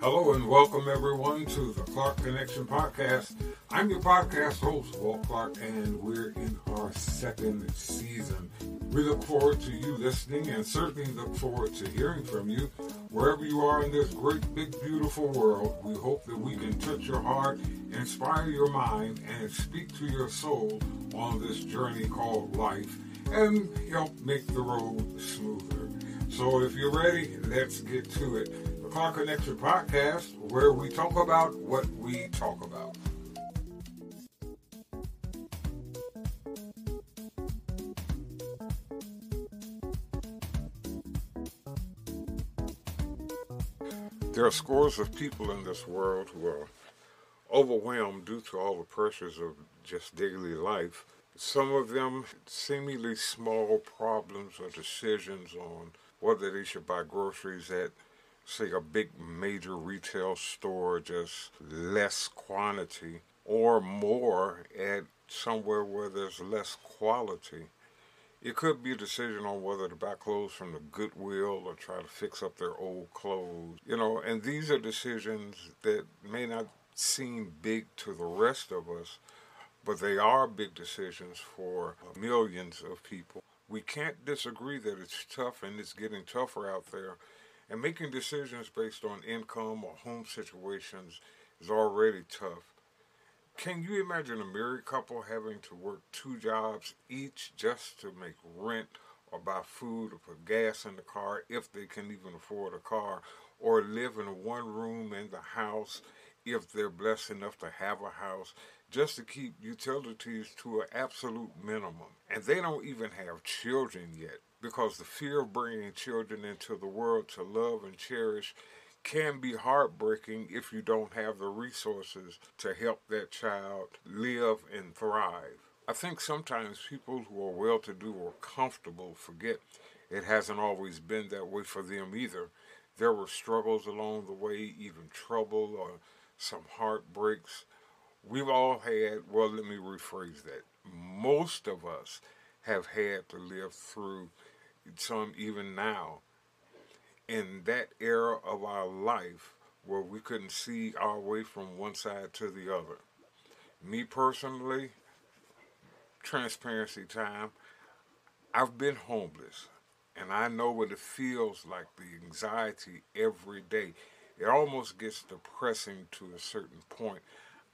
Hello and welcome everyone to the Clark Connection Podcast. I'm your podcast host, Walt Clark, and we're in our second season. We look forward to you listening and certainly look forward to hearing from you. Wherever you are in this great, big, beautiful world, we hope that we can touch your heart, inspire your mind, and speak to your soul on this journey called life and help make the road smoother. So if you're ready, let's get to it. Clark Connection podcast, where we talk about what we talk about. There are scores of people in this world who are overwhelmed due to all the pressures of just daily life. Some of them seemingly small problems or decisions on whether they should buy groceries at say a big major retail store, just less quantity, or more at somewhere where there's less quality. It could be a decision on whether to buy clothes from the Goodwill or try to fix up their old clothes. You know, and these are decisions that may not seem big to the rest of us, but they are big decisions for millions of people. We can't disagree that it's tough and it's getting tougher out there and making decisions based on income or home situations is already tough. Can you imagine a married couple having to work two jobs each just to make rent or buy food or put gas in the car if they can even afford a car or live in one room in the house if they're blessed enough to have a house just to keep utilities to an absolute minimum. And they don't even have children yet because the fear of bringing children into the world to love and cherish can be heartbreaking if you don't have the resources to help that child live and thrive. I think sometimes people who are well to do or comfortable forget it hasn't always been that way for them either. There were struggles along the way, even trouble or some heartbreaks. We've all had, well, let me rephrase that. Most of us have had to live through some even now in that era of our life where we couldn't see our way from one side to the other. Me personally, transparency time, I've been homeless and I know what it feels like the anxiety every day. It almost gets depressing to a certain point.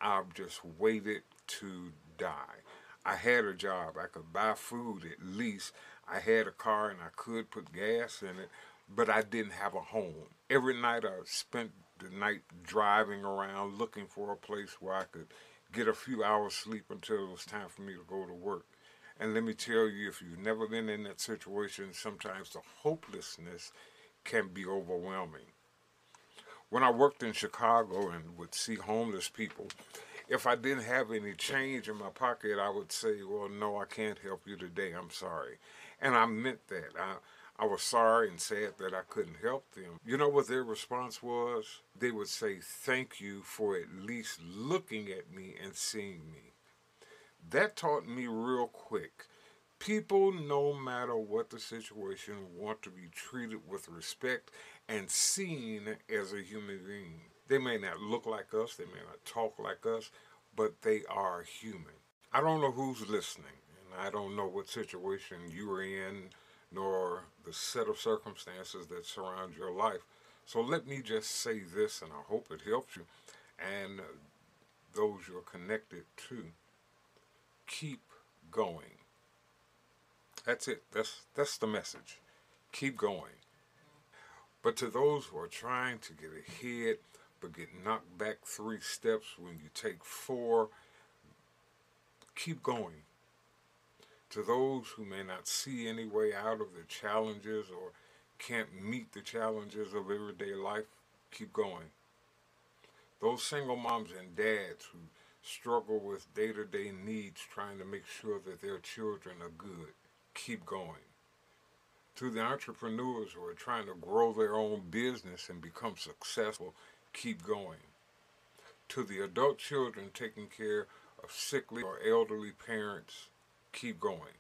I've just waited to die. I had a job, I could buy food at least. I had a car and I could put gas in it, but I didn't have a home. Every night I spent the night driving around looking for a place where I could get a few hours sleep until it was time for me to go to work. And let me tell you, if you've never been in that situation, sometimes the hopelessness can be overwhelming. When I worked in Chicago and would see homeless people, if I didn't have any change in my pocket, I would say, Well, no, I can't help you today. I'm sorry. And I meant that. I, I was sorry and sad that I couldn't help them. You know what their response was? They would say, Thank you for at least looking at me and seeing me. That taught me real quick. People, no matter what the situation, want to be treated with respect and seen as a human being. They may not look like us, they may not talk like us, but they are human. I don't know who's listening. And I don't know what situation you are in, nor the set of circumstances that surround your life. So let me just say this, and I hope it helps you and those you're connected to. Keep going. That's it. That's that's the message. Keep going. But to those who are trying to get ahead but get knocked back three steps when you take four, keep going to those who may not see any way out of the challenges or can't meet the challenges of everyday life, keep going. Those single moms and dads who struggle with day to day needs trying to make sure that their children are good, keep going. To the entrepreneurs who are trying to grow their own business and become successful, keep going. To the adult children taking care of sickly or elderly parents, keep going.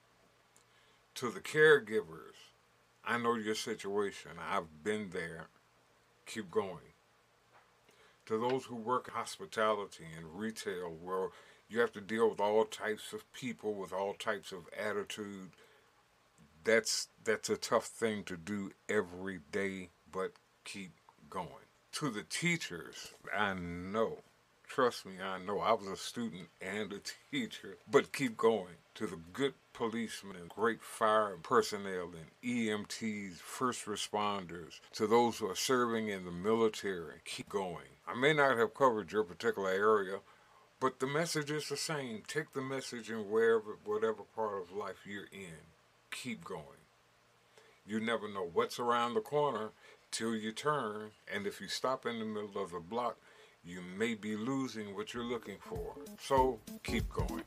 To the caregivers, I know your situation. I've been there. Keep going. To those who work hospitality and retail, where you have to deal with all types of people with all types of attitude, that's that's a tough thing to do every day, but keep going. To the teachers, I know, trust me, I know. I was a student and a teacher, but keep going. To the good policemen and great fire personnel and EMTs, first responders, to those who are serving in the military, keep going. I may not have covered your particular area, but the message is the same. Take the message in wherever, whatever part of life you're in. Keep going. You never know what's around the corner till you turn, and if you stop in the middle of the block, you may be losing what you're looking for. So keep going.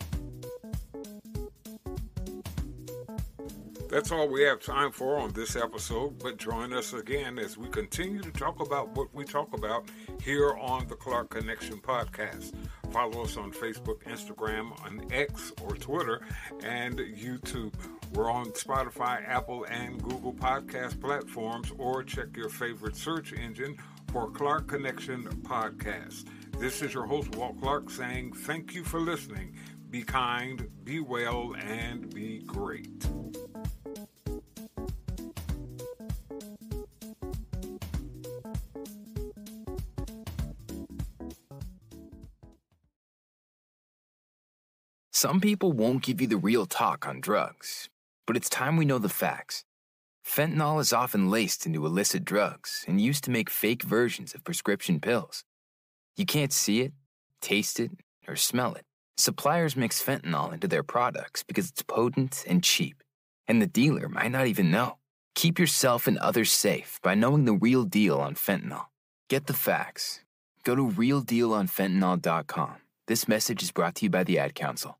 That's all we have time for on this episode, but join us again as we continue to talk about what we talk about here on the Clark Connection podcast. Follow us on Facebook, Instagram, on X or Twitter, and YouTube. We're on Spotify, Apple, and Google podcast platforms, or check your favorite search engine for Clark Connection Podcast. This is your host, Walt Clark, saying thank you for listening. Be kind, be well, and be great. Some people won't give you the real talk on drugs, but it's time we know the facts. Fentanyl is often laced into illicit drugs and used to make fake versions of prescription pills. You can't see it, taste it, or smell it. Suppliers mix fentanyl into their products because it's potent and cheap, and the dealer might not even know. Keep yourself and others safe by knowing the real deal on fentanyl. Get the facts. Go to realdealonfentanyl.com. This message is brought to you by the Ad Council.